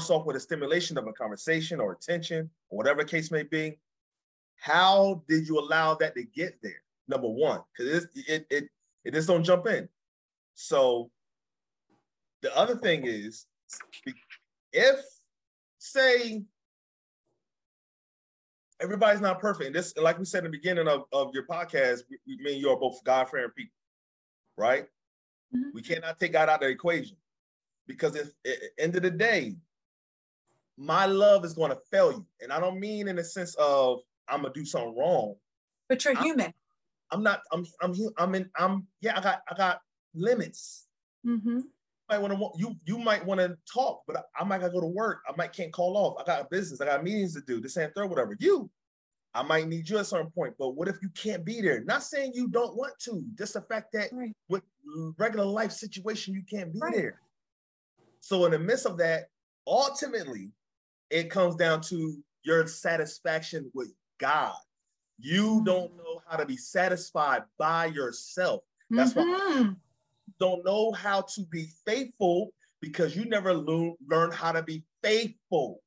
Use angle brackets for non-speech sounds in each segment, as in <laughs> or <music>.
starts off with a stimulation of a conversation or attention or whatever case may be. How did you allow that to get there? Number one, because it, it it it just don't jump in. So the other thing is, if say everybody's not perfect, and this, like we said in the beginning of, of your podcast, we, me and you are both God-fearing people, right? Mm-hmm. We cannot take God out of the equation because if at the end of the day, my love is going to fail you, and I don't mean in the sense of I'm gonna do something wrong, but you're I'm, human. I'm not. I'm. I'm. I'm in. I'm. Yeah. I got. I got limits. Mm-hmm. Might want to. You. You might want to talk, but I, I, might gotta go to work. I might can't call off. I got a business. I got meetings to do. This and third, whatever. You. I might need you at some point, but what if you can't be there? Not saying you don't want to. Just the fact that right. with regular life situation, you can't be right. there. So in the midst of that, ultimately, it comes down to your satisfaction with God. You mm-hmm. don't know how to be satisfied by yourself. That's mm-hmm. why don't know how to be faithful because you never lo- learn how to be faithful.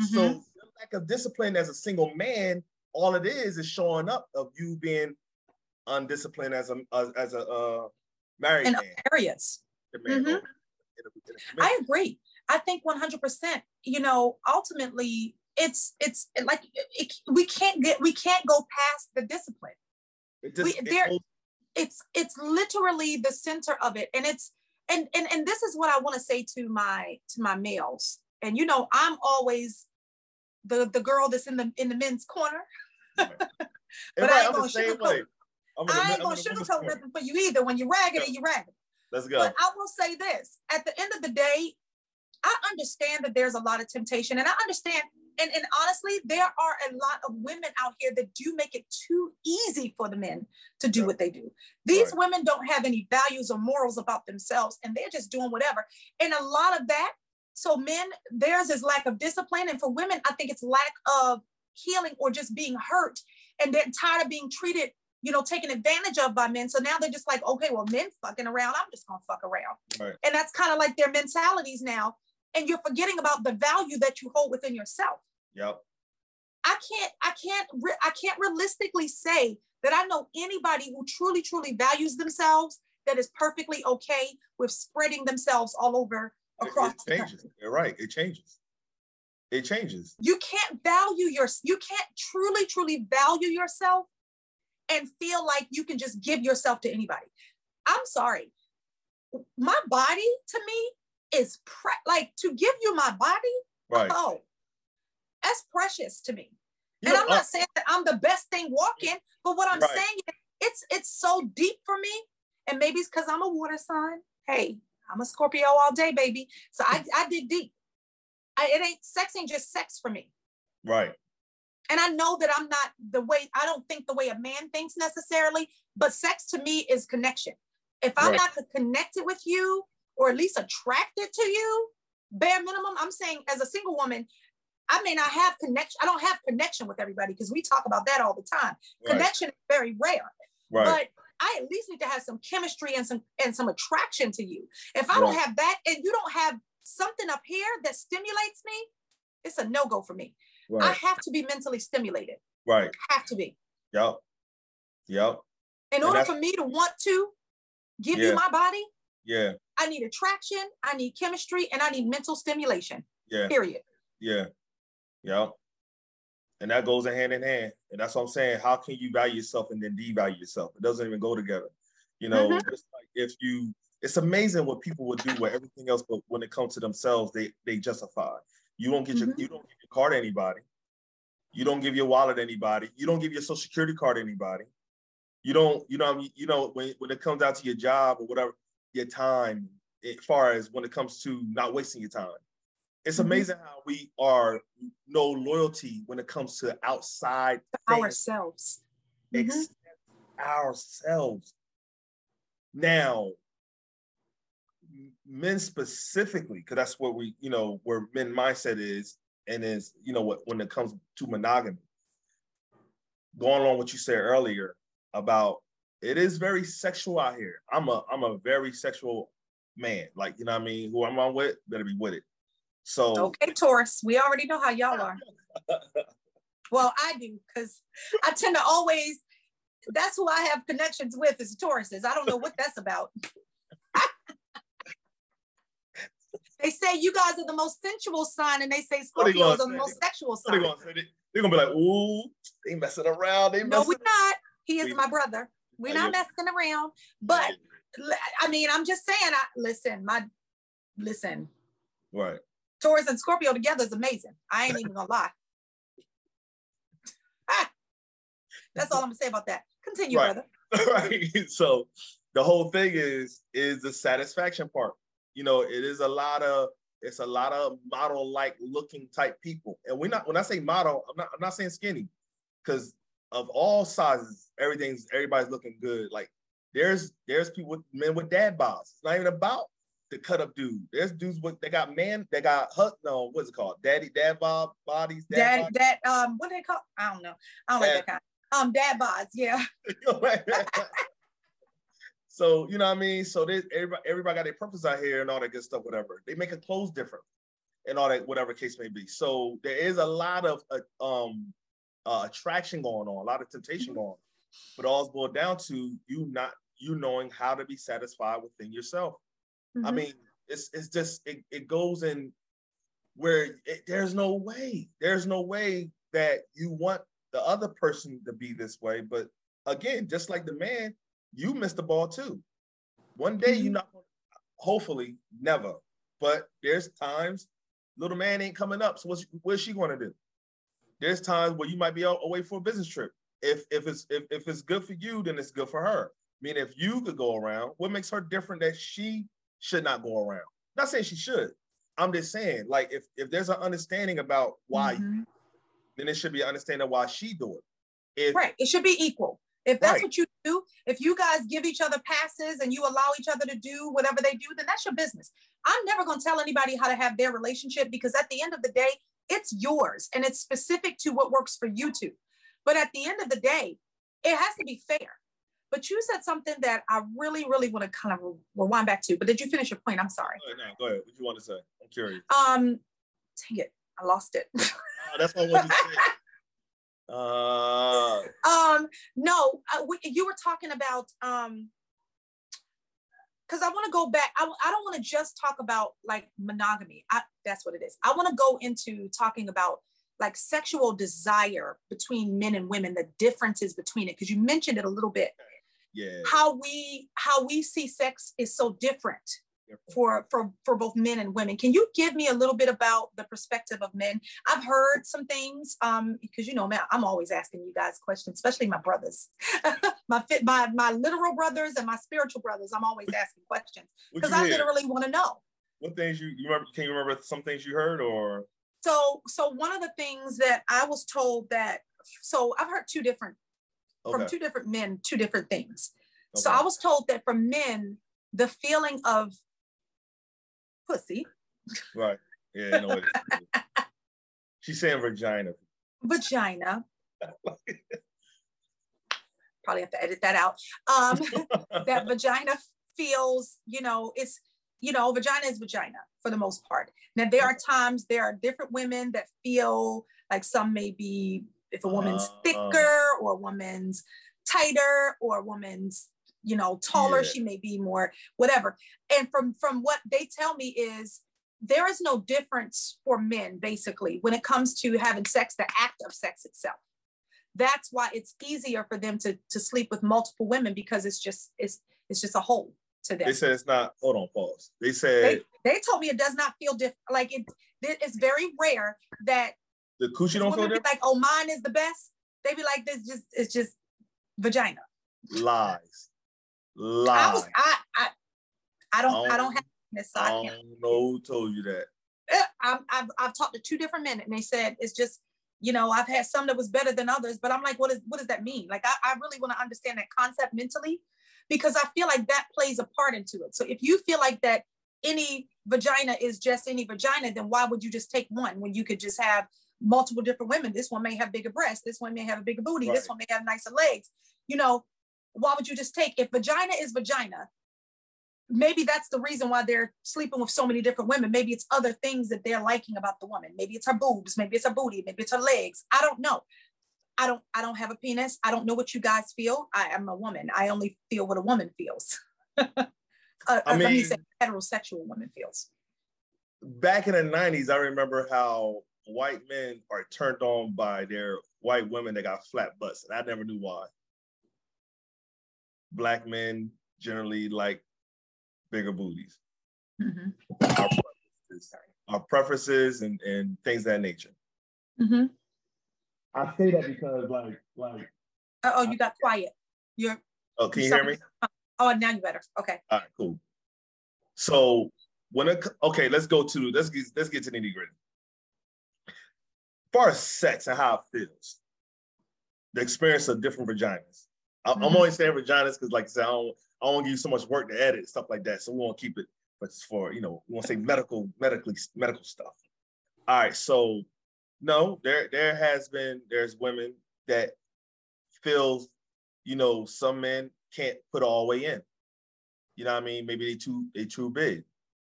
Mm-hmm. So lack of discipline as a single man, all it is is showing up of you being undisciplined as a as, as a uh, married in man. areas. Mm-hmm. I agree. I think 100%. You know, ultimately, it's it's like it, we can't get we can't go past the discipline. It just, we, there, it it's it's literally the center of it, and it's and and and this is what I want to say to my to my males. And you know, I'm always the the girl that's in the in the men's corner. <laughs> but I ain't gonna sugarcoat. I ain't gonna sugarcoat nothing for you either. When you're raggedy, you're raggedy. Let's go. But I will say this: at the end of the day, I understand that there's a lot of temptation, and I understand and, and honestly, there are a lot of women out here that do make it too easy for the men to do what they do. These right. women don't have any values or morals about themselves, and they're just doing whatever. And a lot of that, so men, theirs is lack of discipline. And for women, I think it's lack of healing or just being hurt. And they're tired of being treated, you know, taken advantage of by men. So now they're just like, okay, well, men fucking around. I'm just gonna fuck around. Right. And that's kind of like their mentalities now and you're forgetting about the value that you hold within yourself. Yep. I can't, I can't, I can't realistically say that I know anybody who truly, truly values themselves that is perfectly okay with spreading themselves all over across. It, changes. You're right. It changes. It changes. You can't value your, you can't truly, truly value yourself and feel like you can just give yourself to anybody. I'm sorry. My body to me is pre- like to give you my body. Right. Oh, that's precious to me. You and know, I'm not uh, saying that I'm the best thing walking, but what I'm right. saying is it's it's so deep for me. And maybe it's because I'm a water sign. Hey, I'm a Scorpio all day, baby. So I, I did deep. I, it ain't sex ain't just sex for me. Right. And I know that I'm not the way I don't think the way a man thinks necessarily, but sex to me is connection. If I'm right. not connected with you, or at least attracted to you, bare minimum, I'm saying as a single woman, I may not have connection. I don't have connection with everybody because we talk about that all the time. Right. Connection is very rare. Right. But I at least need to have some chemistry and some and some attraction to you. If I right. don't have that and you don't have something up here that stimulates me, it's a no-go for me. I have to be mentally stimulated. Right. have to be. Yep. Yep. In order for me to want to give yeah. you my body, yeah. I need attraction, I need chemistry, and I need mental stimulation. Yeah. Period. Yeah. Yeah. And that goes hand in hand. And that's what I'm saying. How can you value yourself and then devalue yourself? It doesn't even go together. You know, mm-hmm. it's like if you it's amazing what people would do with everything else, but when it comes to themselves, they they justify. You don't get your mm-hmm. you don't give your card to anybody. You don't give your wallet to anybody. You don't give your social security card to anybody. You don't, you know, you know, when, when it comes down to your job or whatever, your time, as far as when it comes to not wasting your time. It's mm-hmm. amazing how we are no loyalty when it comes to outside ourselves. Mm-hmm. Ourselves. Now, men specifically, because that's what we, you know, where men mindset is, and is, you know, what when it comes to monogamy. Going along what you said earlier about it is very sexual out here. I'm a I'm a very sexual man. Like, you know what I mean? Who I'm on with, better be with it. So okay, Taurus, we already know how y'all are. <laughs> well, I do because I tend to always. That's who I have connections with is Tauruses. I don't know what that's about. <laughs> they say you guys are the most sensual sign, and they say Scorpios are the most sexual sign. They're gonna be like, "Ooh, they messing around." They no, we're not. He is we, my brother. We're not messing around. But I mean, I'm just saying. I listen. My listen. Right. Taurus and Scorpio together is amazing. I ain't <laughs> even gonna lie. <laughs> Ah! That's all I'm gonna say about that. Continue, right. brother. <laughs> right. So the whole thing is is the satisfaction part. You know, it is a lot of it's a lot of model like looking type people. And we're not when I say model, I'm not I'm not saying skinny because of all sizes, everything's everybody's looking good. Like there's there's people with men with dad bods. It's not even about the cut up dude. There's dudes with they got man, they got hut no, what's it called? Daddy, dad bob bodies. Dad, dad, dad um, what they call? I don't know. I don't dad. like that kind. Um, dad bods, yeah. <laughs> <laughs> so you know what I mean. So there's everybody, everybody got their purpose out here and all that good stuff, whatever. They make a clothes different, and all that, whatever case may be. So there is a lot of uh, um uh, attraction going on, a lot of temptation mm-hmm. going on. But all is boiled down to you not you knowing how to be satisfied within yourself. Mm-hmm. I mean, it's it's just it, it goes in where it, there's no way, there's no way that you want the other person to be this way. But again, just like the man, you missed the ball too. One day mm-hmm. you're not hopefully never, but there's times little man ain't coming up. So what's what's she gonna do? There's times where you might be away for a business trip. If if it's if, if it's good for you, then it's good for her. I mean, if you could go around, what makes her different that she should not go around? Not saying she should. I'm just saying, like, if if there's an understanding about why, mm-hmm. then it should be an understanding why she do it. If, right. It should be equal. If that's right. what you do, if you guys give each other passes and you allow each other to do whatever they do, then that's your business. I'm never going to tell anybody how to have their relationship because at the end of the day, it's yours and it's specific to what works for you two. But at the end of the day, it has to be fair. But you said something that I really, really want to kind of rewind back to. But did you finish your point? I'm sorry. Go ahead, no, go ahead. What you want to say? I'm curious. Um, dang it, I lost it. uh, that's what I wanted to say. <laughs> Uh, um, no, uh, we, you were talking about um, because I want to go back. I, I don't want to just talk about like monogamy. I, that's what it is. I want to go into talking about like sexual desire between men and women, the differences between it, because you mentioned it a little bit. Yeah. How we how we see sex is so different for for for both men and women. Can you give me a little bit about the perspective of men? I've heard some things um because you know man, I'm always asking you guys questions, especially my brothers, <laughs> my fit my my literal brothers and my spiritual brothers. I'm always asking questions because I literally want to know. What things you you remember? Can you remember some things you heard or? So so one of the things that I was told that so I've heard two different okay. from two different men two different things. Okay. So I was told that for men the feeling of pussy. Right. Yeah, you know what <laughs> She's saying vagina. Vagina. <laughs> Probably have to edit that out. Um, <laughs> that vagina feels, you know, it's, you know, vagina is vagina for the most part. Now, there are times, there are different women that feel like some may be, if a woman's uh, thicker or a woman's tighter or a woman's you know taller yeah. she may be more whatever and from from what they tell me is there is no difference for men basically when it comes to having sex the act of sex itself that's why it's easier for them to to sleep with multiple women because it's just it's it's just a whole to them they said it's not hold on pause they said they, they told me it does not feel different like it it's very rare that the coochie don't feel different like oh mine is the best they be like this just it's just vagina lies lies. I was I I I don't I don't, I don't have this. So I, don't know who told you that. I've, I've I've talked to two different men and they said it's just you know I've had some that was better than others, but I'm like, what is what does that mean? Like I, I really want to understand that concept mentally because I feel like that plays a part into it. So if you feel like that any vagina is just any vagina, then why would you just take one when you could just have multiple different women? This one may have bigger breasts, this one may have a bigger booty, right. this one may have nicer legs. You know, why would you just take if vagina is vagina maybe that's the reason why they're sleeping with so many different women. Maybe it's other things that they're liking about the woman. Maybe it's her boobs, maybe it's her booty, maybe it's her legs. I don't know. I don't I don't have a penis. I don't know what you guys feel. I am a woman. I only feel what a woman feels. <laughs> uh, I mean, let me say heterosexual woman feels. Back in the 90s, I remember how white men are turned on by their white women that got flat butts, and I never knew why. Black men generally like bigger booties. Mm-hmm. Our, preferences, our preferences and, and things that nature. Mm-hmm. I say that because like like. oh, you got quiet. You're. Oh, can you hear me? Oh, now you better. Okay. All right, cool. So when it okay, let's go to let's get let's get to nitty gritty. As far as sex and how it feels, the experience of different vaginas. I, am mm-hmm. only saying vaginas because, like I said, I don't I don't give you so much work to edit stuff like that. So we won't keep it, but it's for you know, we won't say medical, medically, medical stuff. All right, so no, there there has been there's women that feel, you know, some men can't put all the way in. You know what I mean? Maybe they too they too big.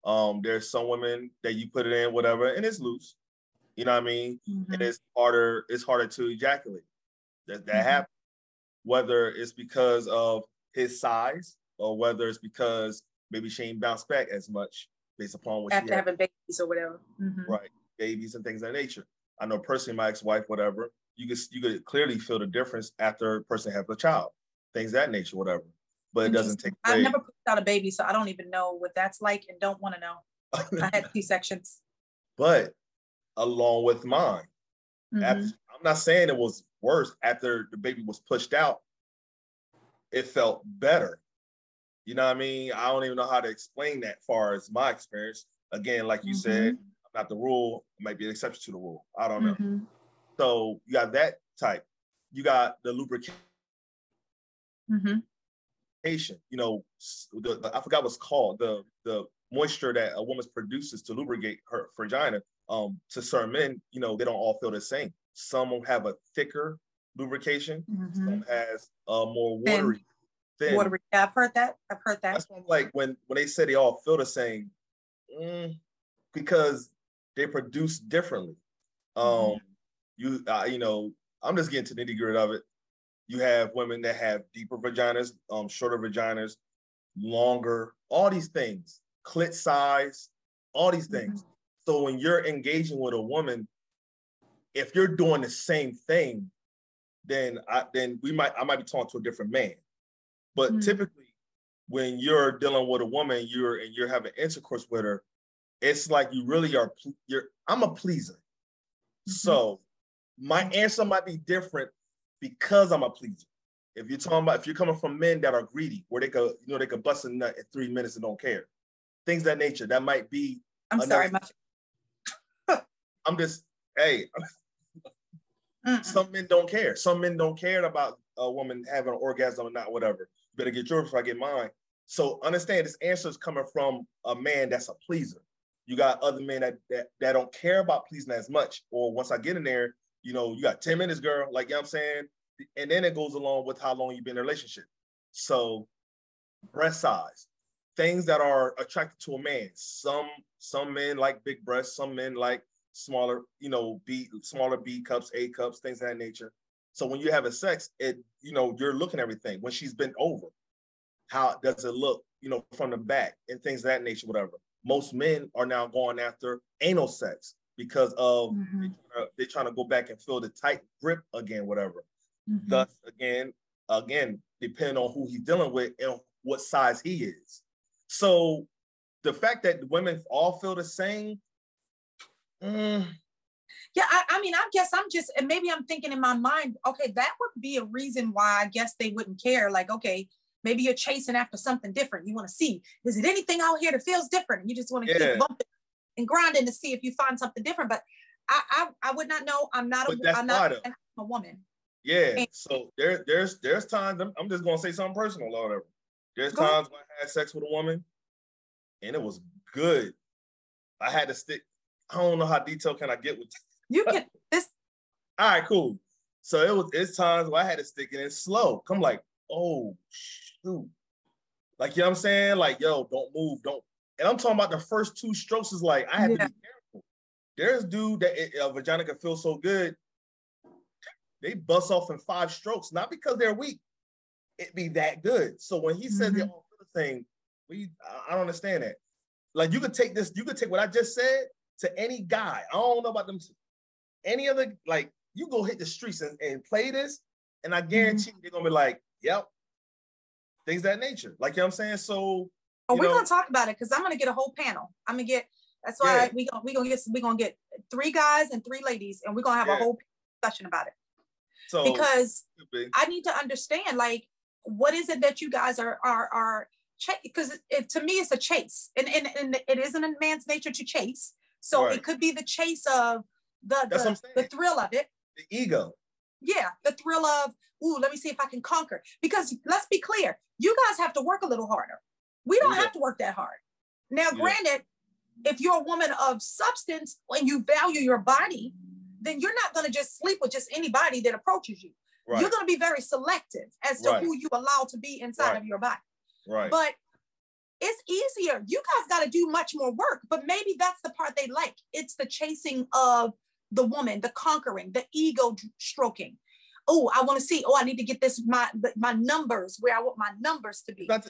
Um, there's some women that you put it in, whatever, and it's loose. You know what I mean? Mm-hmm. And it's harder, it's harder to ejaculate. That that mm-hmm. happens. Whether it's because of his size or whether it's because maybe she ain't bounced back as much based upon what after having babies or whatever. Mm-hmm. Right. Babies and things of that nature. I know personally, my ex-wife, whatever, you could you could clearly feel the difference after a person has a child, things that nature, whatever. But it doesn't take. I've never put out a baby, so I don't even know what that's like, and don't want to know. <laughs> I had C sections. But along with mine, mm-hmm. after, I'm not saying it was worse after the baby was pushed out. It felt better. You know what I mean? I don't even know how to explain that far as my experience. Again, like you mm-hmm. said, not the rule, it might be an exception to the rule. I don't know. Mm-hmm. So you got that type. You got the lubrication. Mm-hmm. You know, the, the, I forgot what's called the the moisture that a woman produces to lubricate her vagina. Um, to certain men, you know, they don't all feel the same. Some have a thicker lubrication. Mm-hmm. Some has a more watery. Thin. Watery. I've heard that. I've heard that. That's like when when they say they all feel the same, mm, because they produce differently. Mm-hmm. Um, you uh, you know, I'm just getting to the nitty gritty of it. You have women that have deeper vaginas, um, shorter vaginas, longer, all these things, clit size, all these things. Mm-hmm. So when you're engaging with a woman, if you're doing the same thing, then I then we might I might be talking to a different man. But mm-hmm. typically, when you're dealing with a woman, you're and you're having intercourse with her, it's like you really are you're i'm a pleaser. Mm-hmm. so my answer might be different because i'm a pleaser. If you're talking about if you're coming from men that are greedy where they could you know they could bust a nut in three minutes and don't care. Things that nature that might be i'm sorry my- <laughs> i'm just hey. Some men don't care. Some men don't care about a woman having an orgasm or not whatever. You better get yours before i get mine. So understand this answer is coming from a man that's a pleaser you got other men that, that that don't care about pleasing as much. Or once I get in there, you know, you got 10 minutes, girl, like you know what I'm saying? And then it goes along with how long you've been in a relationship. So breast size, things that are attracted to a man. Some some men like big breasts, some men like smaller, you know, B smaller B cups, A cups, things of that nature. So when you have a sex, it you know you're looking at everything. When she's been over, how does it look, you know, from the back and things of that nature, whatever most men are now going after anal sex because of mm-hmm. they trying, to, they trying to go back and feel the tight grip again, whatever. Mm-hmm. Thus, again, again, depending on who he's dealing with and what size he is. So the fact that women all feel the same. Mm, yeah, I, I, mean, I guess I'm just, and maybe I'm thinking in my mind, okay, that would be a reason why I guess they wouldn't care. Like, okay, Maybe you're chasing after something different. You want to see, is it anything out here that feels different? And you just want to yeah. keep bumping and grinding to see if you find something different. But I I, I would not know. I'm not but a I'm not a, a woman. Yeah. And, so there there's there's times I'm, I'm just gonna say something personal or whatever. There's times when I had sex with a woman and it was good. I had to stick. I don't know how detailed can I get with <laughs> you can this all right, cool. So it was it's times where I had to stick it in slow. Come like, oh shoot. Like, you know what I'm saying? Like, yo, don't move, don't. And I'm talking about the first two strokes is like, I have yeah. to be careful. There's dude that it, a vagina can feel so good. They bust off in five strokes, not because they're weak. It be that good. So when he said mm-hmm. the thing, we I don't understand that. Like you could take this, you could take what I just said to any guy. I don't know about them. Any other like you go hit the streets and, and play this, and I guarantee mm-hmm. they're gonna be like, yep, things that nature. Like you know what I'm saying? So Oh, we're know, gonna talk about it because I'm gonna get a whole panel. I'm gonna get that's why yeah. we gonna we gonna get we gonna get three guys and three ladies, and we're gonna have yeah. a whole discussion about it. So because I need to understand like what is it that you guys are are are because it, to me it's a chase, and, and and it isn't a man's nature to chase. So right. it could be the chase of the the, the thrill of it, the ego. Yeah, the thrill of ooh, let me see if I can conquer. Because let's be clear, you guys have to work a little harder. We don't yeah. have to work that hard. Now, yeah. granted, if you're a woman of substance and you value your body, then you're not going to just sleep with just anybody that approaches you. Right. You're going to be very selective as to right. who you allow to be inside right. of your body. Right. But it's easier. You guys got to do much more work, but maybe that's the part they like. It's the chasing of the woman, the conquering, the ego stroking. Oh, I want to see. Oh, I need to get this my my numbers where I want my numbers to be. I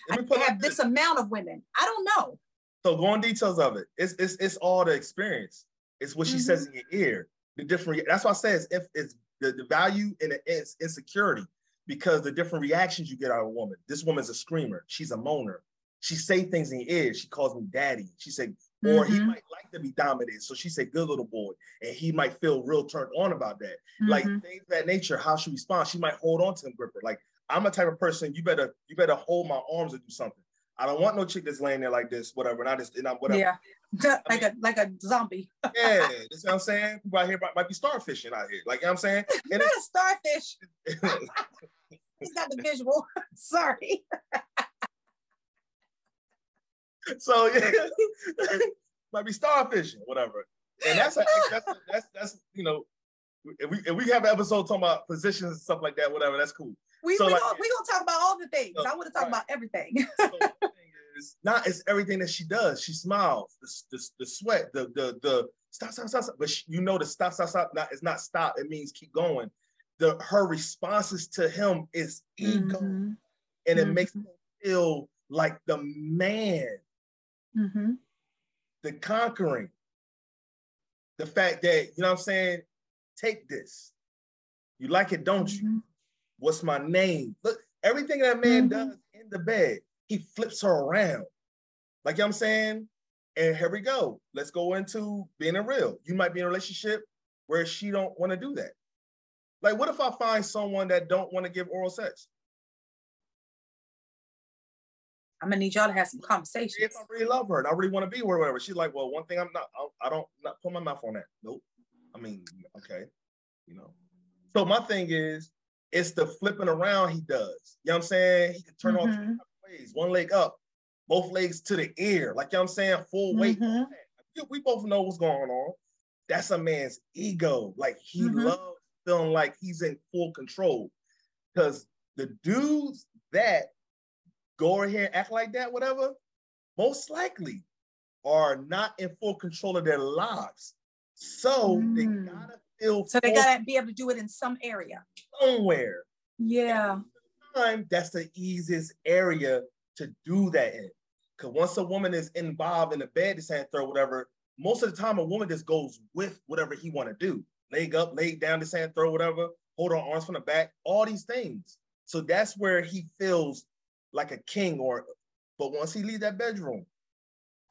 have this amount of women. I don't know. So go on details of it. It's it's it's all the experience. It's what she mm-hmm. says in your ear. The different. That's why I say it's, if it's the, the value in the it's insecurity because the different reactions you get out of a woman. This woman's a screamer. She's a moaner. She say things in your ear. She calls me daddy. She said, or mm-hmm. he might like to be dominated. So she said, good little boy. And he might feel real turned on about that. Mm-hmm. Like things that nature, how she responds. She might hold on to him, gripper. Like I'm a type of person, you better, you better hold my arms and do something. I don't want no chick that's laying there like this, whatever. And I just, and I'm whatever. Yeah. <laughs> like mean, a like a zombie. yeah, <laughs> that's what I'm saying. People out here might, might be starfishing out here. Like you know what I'm saying? <laughs> And not a starfish. He's got the visual. Sorry. So <laughs> yeah, <laughs> might be starfishing, whatever. And that's a, that's a, that's that's you know, if we if we have an episode talking about positions and stuff like that, whatever, that's cool. We so we, like, gonna, we gonna talk about all the things. So, I want to talk right. about everything. so is not it's everything that she does. She smiles, the, the, the sweat, the the the stop stop stop. stop. But she, you know the stop stop stop. Not it's not stop. It means keep going. The her responses to him is ego, mm-hmm. and it mm-hmm. makes him feel like the man mm-hmm. the conquering, the fact that, you know what I'm saying, take this. You like it, don't mm-hmm. you? What's my name? Look, everything that man mm-hmm. does in the bed, he flips her around. Like you know what I'm saying? And here we go. Let's go into being a real. You might be in a relationship where she don't want to do that. Like, what if I find someone that don't want to give oral sex? I'm gonna need y'all to have some conversations. If I really love her and I really want to be with her, whatever. She's like, well, one thing I'm not, I don't not put my mouth on that. Nope. I mean, okay, you know. So my thing is, it's the flipping around he does. You know what I'm saying? He can turn mm-hmm. off ways, one leg up, both legs to the ear. Like you know what I'm saying, full weight. Mm-hmm. We both know what's going on. That's a man's ego. Like he mm-hmm. loves feeling like he's in full control. Because the dudes that go and act like that, whatever, most likely are not in full control of their lives. So mm. they gotta feel. So they gotta be able to do it in some area. Somewhere. Yeah. Time, that's the easiest area to do that in. Because once a woman is involved in the bed, this and throw whatever, most of the time a woman just goes with whatever he want to do. Leg up, leg down, this and throw whatever, hold her arms from the back, all these things. So that's where he feels like a king or but once he leaves that bedroom,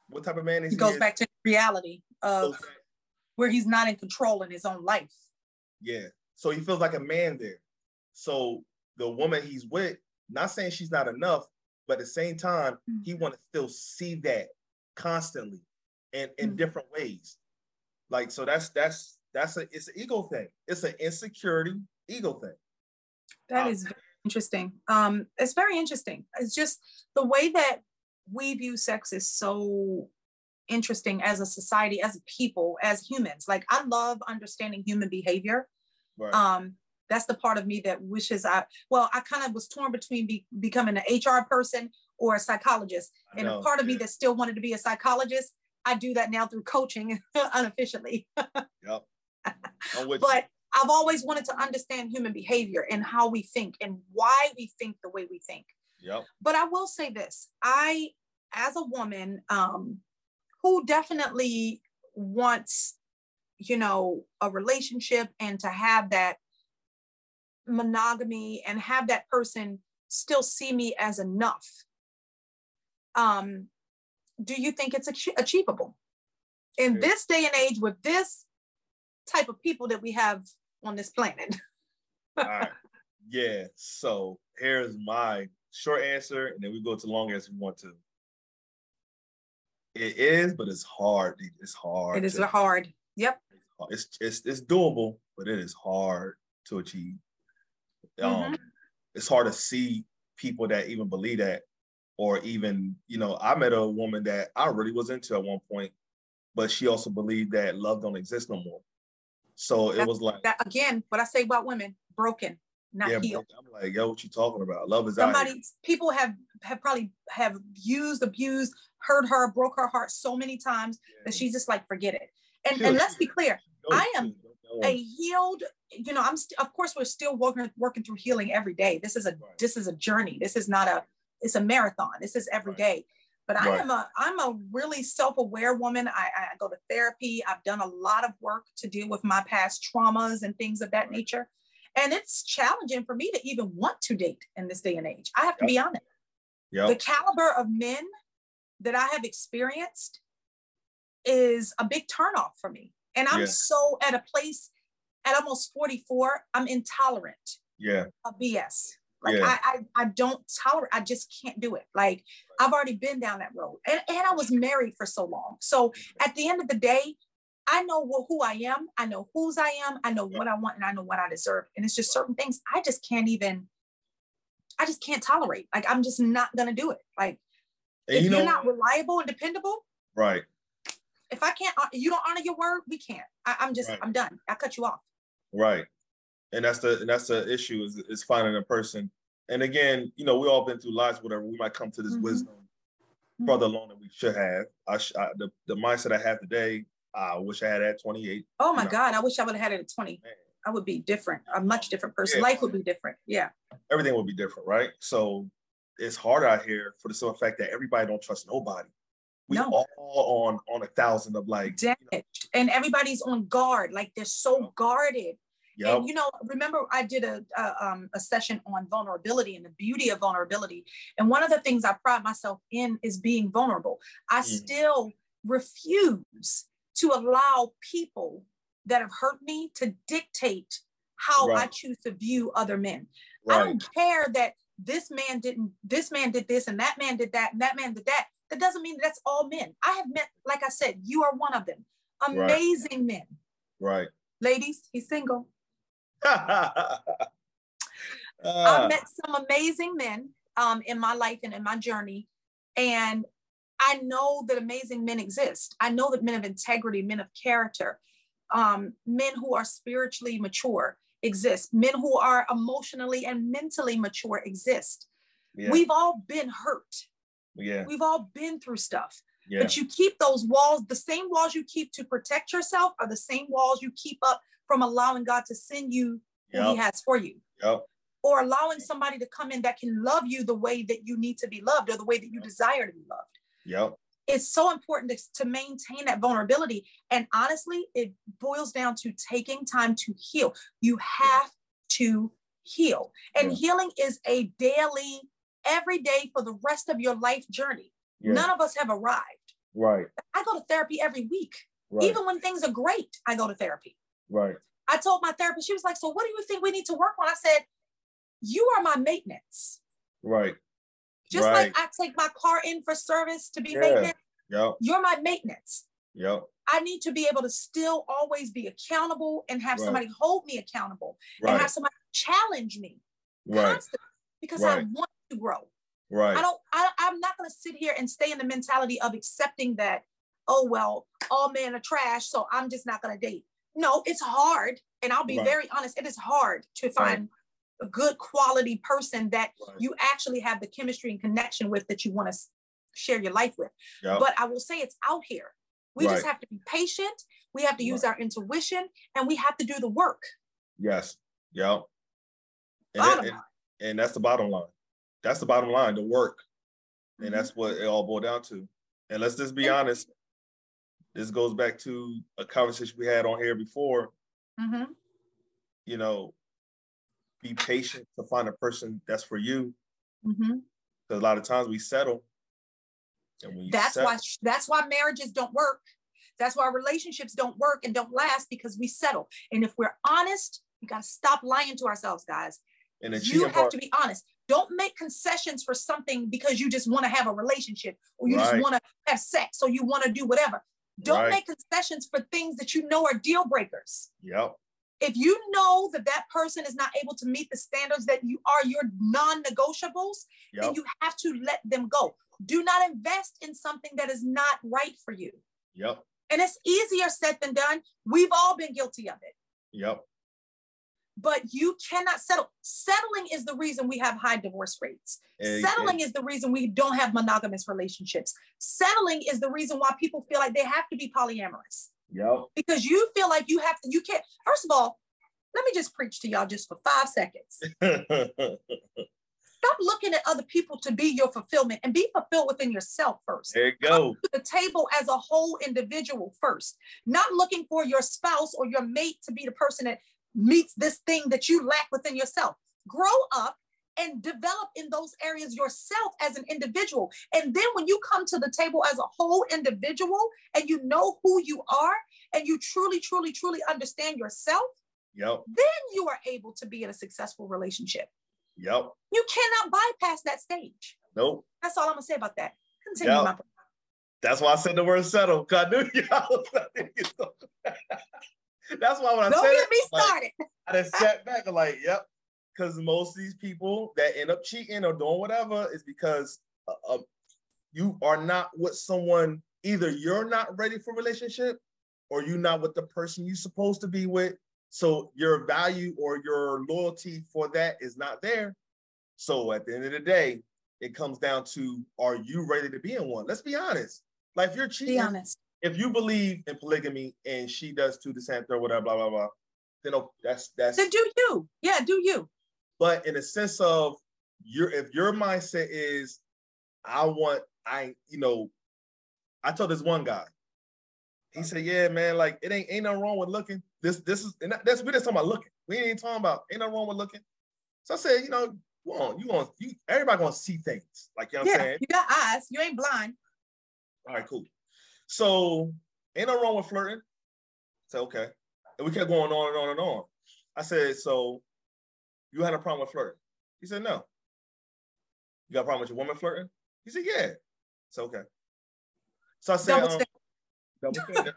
what type of man is he? Goes back to reality of where he's not in control in his own life. Yeah. So he feels like a man there. So the woman he's with, not saying she's not enough, but at the same time, mm-hmm. he want to still see that constantly and in mm-hmm. different ways. Like so that's that's that's a it's an ego thing. It's an insecurity ego thing. That um, is interesting. Um, it's very interesting. It's just the way that we view sex is so interesting as a society, as a people, as humans. Like I love understanding human behavior. Right. Um, that's the part of me that wishes I well, I kind of was torn between be, becoming an HR person or a psychologist. And a part of me that still wanted to be a psychologist, I do that now through coaching <laughs> unofficially. yep. <laughs> but I've always wanted to understand human behavior and how we think and why we think the way we think. Yep. But I will say this I, as a woman um, who definitely wants, you know, a relationship and to have that monogamy and have that person still see me as enough. Um, do you think it's achievable in this day and age with this type of people that we have on this planet? All right. <laughs> Yeah. So here's my short answer, and then we go to long answer if we want to. It is, but it's hard. It's hard. It is to, hard. Yep. It's, it's it's doable, but it is hard to achieve. Um, mm-hmm. it's hard to see people that even believe that, or even you know, I met a woman that I really was into at one point, but she also believed that love don't exist no more. So it was like that again. What I say about women, broken not yeah, healed. I'm like, yo, what you talking about? Love is somebody. People have have probably have used, abused, hurt her, broke her heart so many times yeah. that she's just like, forget it. And and let's be clear, I am a healed. You know, I'm st- of course we're still working working through healing every day. This is a right. this is a journey. This is not a it's a marathon. This is every right. day. But I right. am a I'm a really self-aware woman. I, I go to therapy. I've done a lot of work to deal with my past traumas and things of that nature. And it's challenging for me to even want to date in this day and age. I have to yep. be honest. Yep. The caliber of men that I have experienced is a big turnoff for me. And I'm yeah. so at a place at almost 44, I'm intolerant yeah. of BS. Like yeah. I, I, I don't tolerate, I just can't do it. Like I've already been down that road. And, and I was married for so long. So at the end of the day, I know who I am. I know whose I am. I know what I want and I know what I deserve. And it's just certain things I just can't even, I just can't tolerate. Like I'm just not gonna do it. Like and if you are not reliable and dependable, right? If I can't, uh, you don't honor your word, we can't. I, am just, right. I'm done. I cut you off. Right, and that's the and that's the issue is is finding a person. And again, you know, we all been through lives, whatever. We might come to this mm-hmm. wisdom mm-hmm. further along than we should have. I, sh- I the the mindset I have today I wish I had at 28. Oh my you know? God, I wish I would have had it at 20. Man. I would be different, a much different person. Yeah. Life would be different. Yeah. Everything would be different, right? So it's hard out here for the simple fact that everybody don't trust nobody. We no. all on on a thousand of like you know, and everybody's on guard, like they're so guarded. Yep. And you know, remember I did a, a, um, a session on vulnerability and the beauty of vulnerability. And one of the things I pride myself in is being vulnerable. I mm. still refuse to allow people that have hurt me to dictate how right. I choose to view other men. Right. I don't care that this man didn't, this man did this and that man did that and that man did that. That doesn't mean that's all men. I have met, like I said, you are one of them. Amazing right. men. Right. Ladies, he's single. <laughs> uh. I've met some amazing men um, in my life and in my journey. And I know that amazing men exist. I know that men of integrity, men of character, um, men who are spiritually mature exist, men who are emotionally and mentally mature exist. Yeah. We've all been hurt. Yeah. We've all been through stuff. Yeah. But you keep those walls, the same walls you keep to protect yourself are the same walls you keep up from allowing God to send you yep. who He has for you. Yep. Or allowing somebody to come in that can love you the way that you need to be loved or the way that you yep. desire to be loved. Yep. It's so important to, to maintain that vulnerability. And honestly, it boils down to taking time to heal. You have to heal. And yeah. healing is a daily, every day for the rest of your life journey. Yeah. None of us have arrived. Right. I go to therapy every week. Right. Even when things are great, I go to therapy. Right. I told my therapist, she was like, So what do you think we need to work on? I said, You are my maintenance. Right. Just right. like I take my car in for service to be yeah. maintenance. Yep. You're my maintenance. Yep. I need to be able to still always be accountable and have right. somebody hold me accountable right. and have somebody challenge me right. constantly because I want to grow. Right. I don't, I, I'm not going to sit here and stay in the mentality of accepting that, oh, well, all men are trash, so I'm just not going to date. No, it's hard. And I'll be very honest, it is hard to find a good quality person that right. you actually have the chemistry and connection with that you want to share your life with. Yep. But I will say it's out here. We right. just have to be patient. We have to use right. our intuition and we have to do the work. Yes. Yep. And, that, and, and, that's the bottom line. That's the bottom line, the work. And mm-hmm. that's what it all boiled down to. And let's just be honest. This goes back to a conversation we had on here before. Mm-hmm. You know, be patient to find a person that's for you. Because mm-hmm. a lot of times we settle. And that's settle, why that's why marriages don't work. That's why relationships don't work and don't last because we settle. And if we're honest, we gotta stop lying to ourselves, guys. And you have part, to be honest. Don't make concessions for something because you just want to have a relationship or you right. just want to have sex or you want to do whatever. Don't right. make concessions for things that you know are deal breakers. Yep if you know that that person is not able to meet the standards that you are your non-negotiables yep. then you have to let them go do not invest in something that is not right for you yep and it's easier said than done we've all been guilty of it yep but you cannot settle settling is the reason we have high divorce rates settling is the reason we don't have monogamous relationships settling is the reason why people feel like they have to be polyamorous Yep. Because you feel like you have to, you can't. First of all, let me just preach to y'all just for five seconds. <laughs> Stop looking at other people to be your fulfillment and be fulfilled within yourself first. There you go. to the table as a whole individual first, not looking for your spouse or your mate to be the person that meets this thing that you lack within yourself. Grow up and develop in those areas yourself as an individual. And then when you come to the table as a whole individual and you know who you are and you truly, truly, truly understand yourself, yep. then you are able to be in a successful relationship. Yep. You cannot bypass that stage. Nope. That's all I'm gonna say about that. Continue yep. my That's why I said the word settle. Cause I knew <laughs> y'all. <laughs> That's why when I Don't said get it, started. Like, I just sat back and like, yep, because most of these people that end up cheating or doing whatever is because uh, uh, you are not with someone. Either you're not ready for relationship, or you're not with the person you're supposed to be with. So your value or your loyalty for that is not there. So at the end of the day, it comes down to are you ready to be in one? Let's be honest. Like if you're cheating, be honest. If you believe in polygamy and she does too, the same thing, whatever, blah blah blah, then oh, that's that's. Then do you? Yeah, do you? but in a sense of your if your mindset is I want I you know I told this one guy. He said yeah man like it ain't ain't nothing wrong with looking. This this is and that's we just talking about looking. We ain't talking about ain't nothing wrong with looking. So I said you know you want you want you everybody gonna see things. Like you know what yeah, I'm saying? you got eyes. You ain't blind. All right cool so ain't no wrong with flirting so okay and we kept going on and on and on I said so you had a problem with flirting? He said, no. You got a problem with your woman flirting? He said, yeah. It's okay. So I said, double um, double <laughs>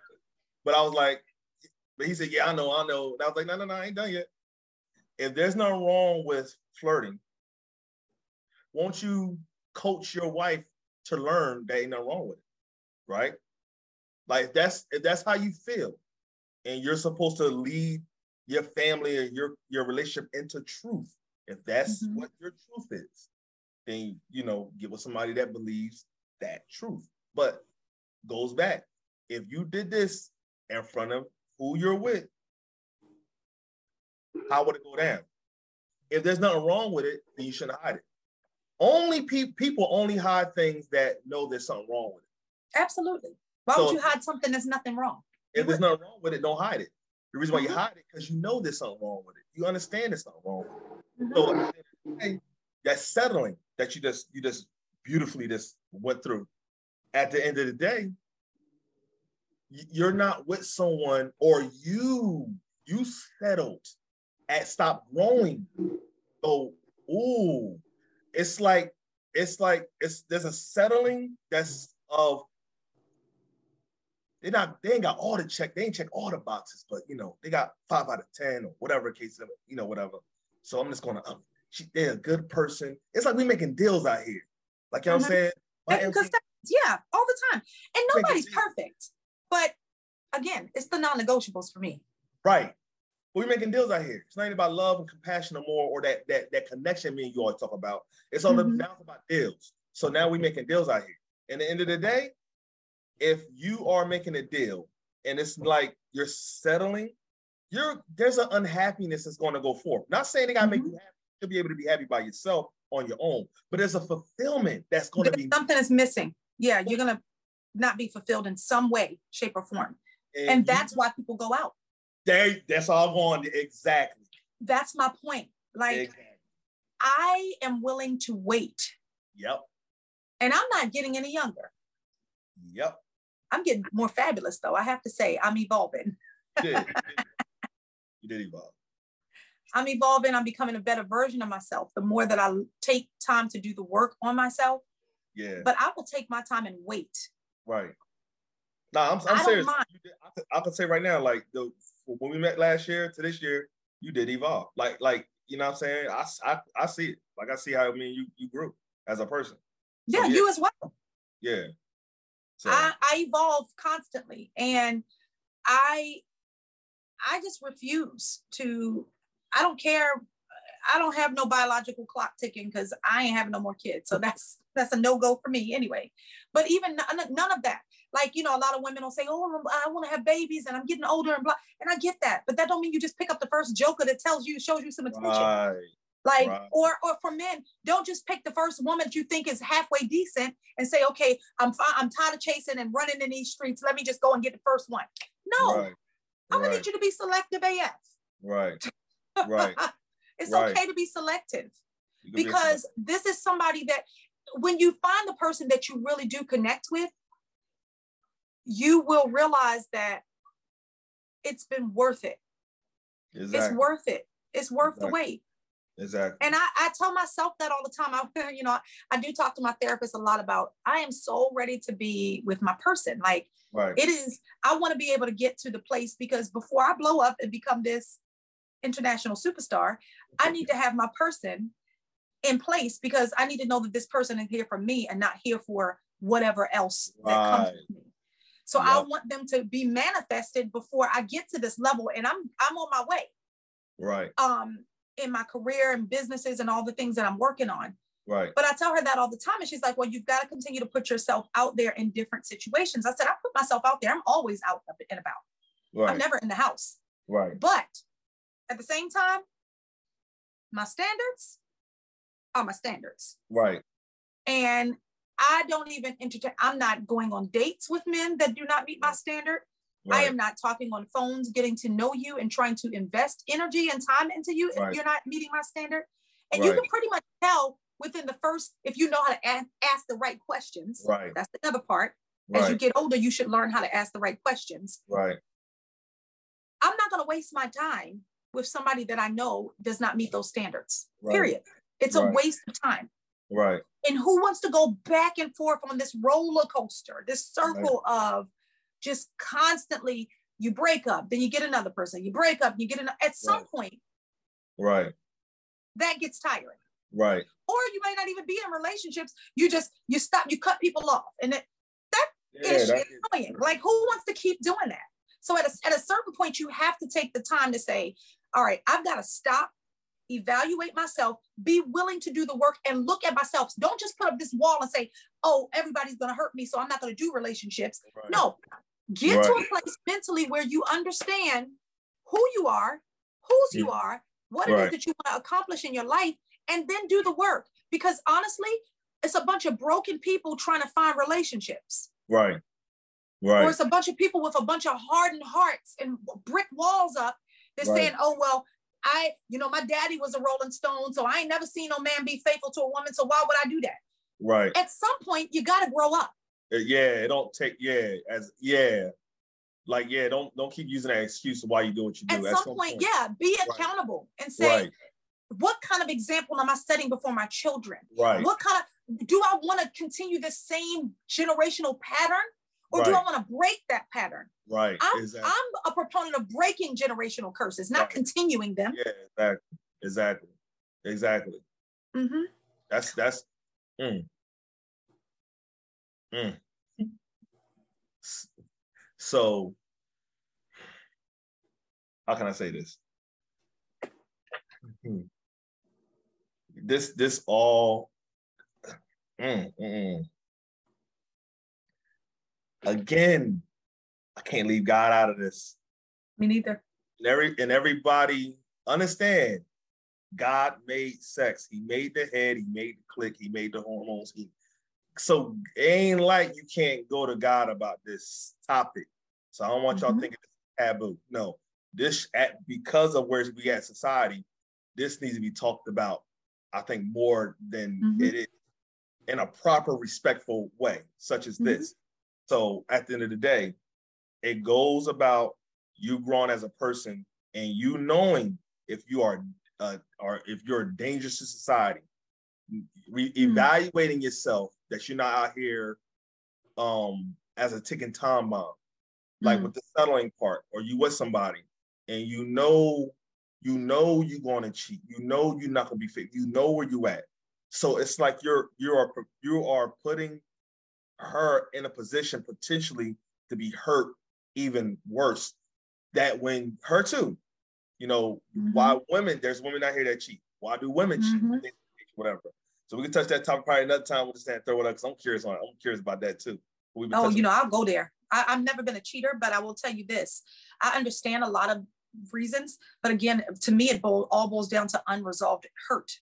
but I was like, but he said, yeah, I know, I know. And I was like, no, no, no, I ain't done yet. If there's nothing wrong with flirting, won't you coach your wife to learn that ain't nothing wrong with it, right? Like that's if that's how you feel, and you're supposed to lead your family or your your relationship into truth. If that's mm-hmm. what your truth is, then you know get with somebody that believes that truth. But goes back. If you did this in front of who you're with, how would it go down? If there's nothing wrong with it, then you shouldn't hide it. Only pe- people only hide things that know there's something wrong with it. Absolutely. Why so, would you hide something that's nothing wrong? If there's nothing wrong with it, don't hide it. The reason why you mm-hmm. hide it because you know there's something wrong with it. You understand there's something wrong with it. Mm-hmm. So that settling that you just you just beautifully just went through. At the end of the day, you're not with someone or you you settled at stop growing. So ooh, it's like it's like it's there's a settling that's of they not they ain't got all the check, they ain't check all the boxes, but you know, they got five out of ten or whatever case of you know, whatever. So I'm just gonna she, they're a good person. It's like we making deals out here. Like you know mm-hmm. what I'm mm-hmm. saying? yeah, all the time. And nobody's perfect. But again, it's the non-negotiables for me. Right. We're making deals out here. It's not about love and compassion no more, or that that that connection me and you always talk about. It's all mm-hmm. about deals. So now we're making deals out here. And at the end of the day, if you are making a deal and it's like you're settling, you're there's an unhappiness that's going to go forth. Not saying they gotta mm-hmm. make you happy to be able to be happy by yourself on your own, but there's a fulfillment that's going to be something is missing. Yeah, you're gonna not be fulfilled in some way, shape, or form, and, and that's you, why people go out. They that's all going exactly. That's my point. Like exactly. I am willing to wait. Yep. And I'm not getting any younger. Yep. I'm getting more fabulous though. I have to say, I'm evolving. You <laughs> did. you did evolve. I'm evolving. I'm becoming a better version of myself. The more that I take time to do the work on myself. Yeah. But I will take my time and wait. Right. No, I'm, I'm serious. Did, I, could, I could say right now, like the when we met last year to this year, you did evolve. Like, like you know what I'm saying? I, I, I see it. Like I see how I mean you you grew as a person. Yeah, so, yeah. you as well. Yeah. So. I, I evolve constantly and I I just refuse to I don't care. I don't have no biological clock ticking because I ain't having no more kids. So that's that's a no go for me anyway. But even none of that. Like you know, a lot of women will say, "Oh, I want to have babies, and I'm getting older and blah." And I get that, but that don't mean you just pick up the first joker that tells you, shows you some attention. Right. Like, right. or or for men, don't just pick the first woman that you think is halfway decent and say, "Okay, I'm fine. I'm tired of chasing and running in these streets. Let me just go and get the first one." No, right. I'm gonna need you to be selective AF. Right. <laughs> Right. it's okay to be selective because be this is somebody that when you find the person that you really do connect with, you will realize that it's been worth it. Exactly. It's worth it. It's worth exactly. the wait. Exactly. And I, I tell myself that all the time. I, <laughs> you know, I do talk to my therapist a lot about I am so ready to be with my person. Like right. it is, I want to be able to get to the place because before I blow up and become this international superstar, I need to have my person in place because I need to know that this person is here for me and not here for whatever else that right. comes with me. So yep. I want them to be manifested before I get to this level and I'm I'm on my way. Right. Um in my career and businesses and all the things that I'm working on. Right. But I tell her that all the time and she's like, "Well, you've got to continue to put yourself out there in different situations." I said, "I put myself out there. I'm always out and about. Right. I'm never in the house." Right. But at the same time, my standards are my standards. Right. And I don't even entertain, I'm not going on dates with men that do not meet my standard. Right. I am not talking on phones, getting to know you and trying to invest energy and time into you right. if you're not meeting my standard. And right. you can pretty much tell within the first, if you know how to ask, ask the right questions. Right. That's the other part. As you get older, you should learn how to ask the right questions. Right. I'm not going to waste my time with somebody that I know does not meet those standards. Right. Period. It's right. a waste of time. Right. And who wants to go back and forth on this roller coaster, this circle right. of just constantly you break up, then you get another person, you break up, you get another at some point. Right. That gets tiring. Right. Or you may not even be in relationships. You just you stop, you cut people off. And it, that yeah, is annoying. Like who wants to keep doing that? So at a, at a certain point, you have to take the time to say, all right, I've got to stop, evaluate myself, be willing to do the work and look at myself. Don't just put up this wall and say, oh, everybody's going to hurt me, so I'm not going to do relationships. Right. No, get right. to a place mentally where you understand who you are, whose you are, what right. it is that you want to accomplish in your life, and then do the work. Because honestly, it's a bunch of broken people trying to find relationships. Right. Right. Or it's a bunch of people with a bunch of hardened hearts and brick walls up they're right. saying, oh, well, I, you know, my daddy was a Rolling Stone, so I ain't never seen no man be faithful to a woman. So why would I do that? Right. At some point, you got to grow up. Yeah, it don't take. Yeah, as yeah, like yeah, don't don't keep using that excuse of why you do what you do. At, At some, some point, point, yeah, be accountable right. and say, right. what kind of example am I setting before my children? Right. What kind of do I want to continue the same generational pattern? or right. do I want to break that pattern? Right. I'm, exactly. I'm a proponent of breaking generational curses, not right. continuing them. Yeah, exactly. Exactly. Exactly. Mm-hmm. That's that's mm. Mm. So how can I say this? Hmm. This this all mm. again, I can't leave God out of this. Me neither. And every and everybody understand God made sex. He made the head, he made the click, he made the hormones. He, so it ain't like you can't go to God about this topic. So I don't want y'all mm-hmm. thinking it's taboo. No, this at because of where we at society, this needs to be talked about. I think more than mm-hmm. it is in a proper, respectful way, such as mm-hmm. this. So at the end of the day, it goes about you growing as a person and you knowing if you are uh, or if you're dangerous to society, re- mm-hmm. evaluating yourself that you're not out here um as a ticking time bomb, like mm-hmm. with the settling part, or you with somebody and you know you know you're going to cheat, you know you're not going to be fit, you know where you at. So it's like you're you are you are putting her in a position potentially to be hurt even worse. That when her too, you know, mm-hmm. why women, there's women out here that cheat. Why do women mm-hmm. cheat? Whatever. So we can touch that topic probably another time. We'll just throw it up because I'm curious on it. I'm curious about that too. Oh, you know, I'll go there. I, I've never been a cheater, but I will tell you this. I understand a lot of reasons, but again, to me, it all boils down to unresolved hurt.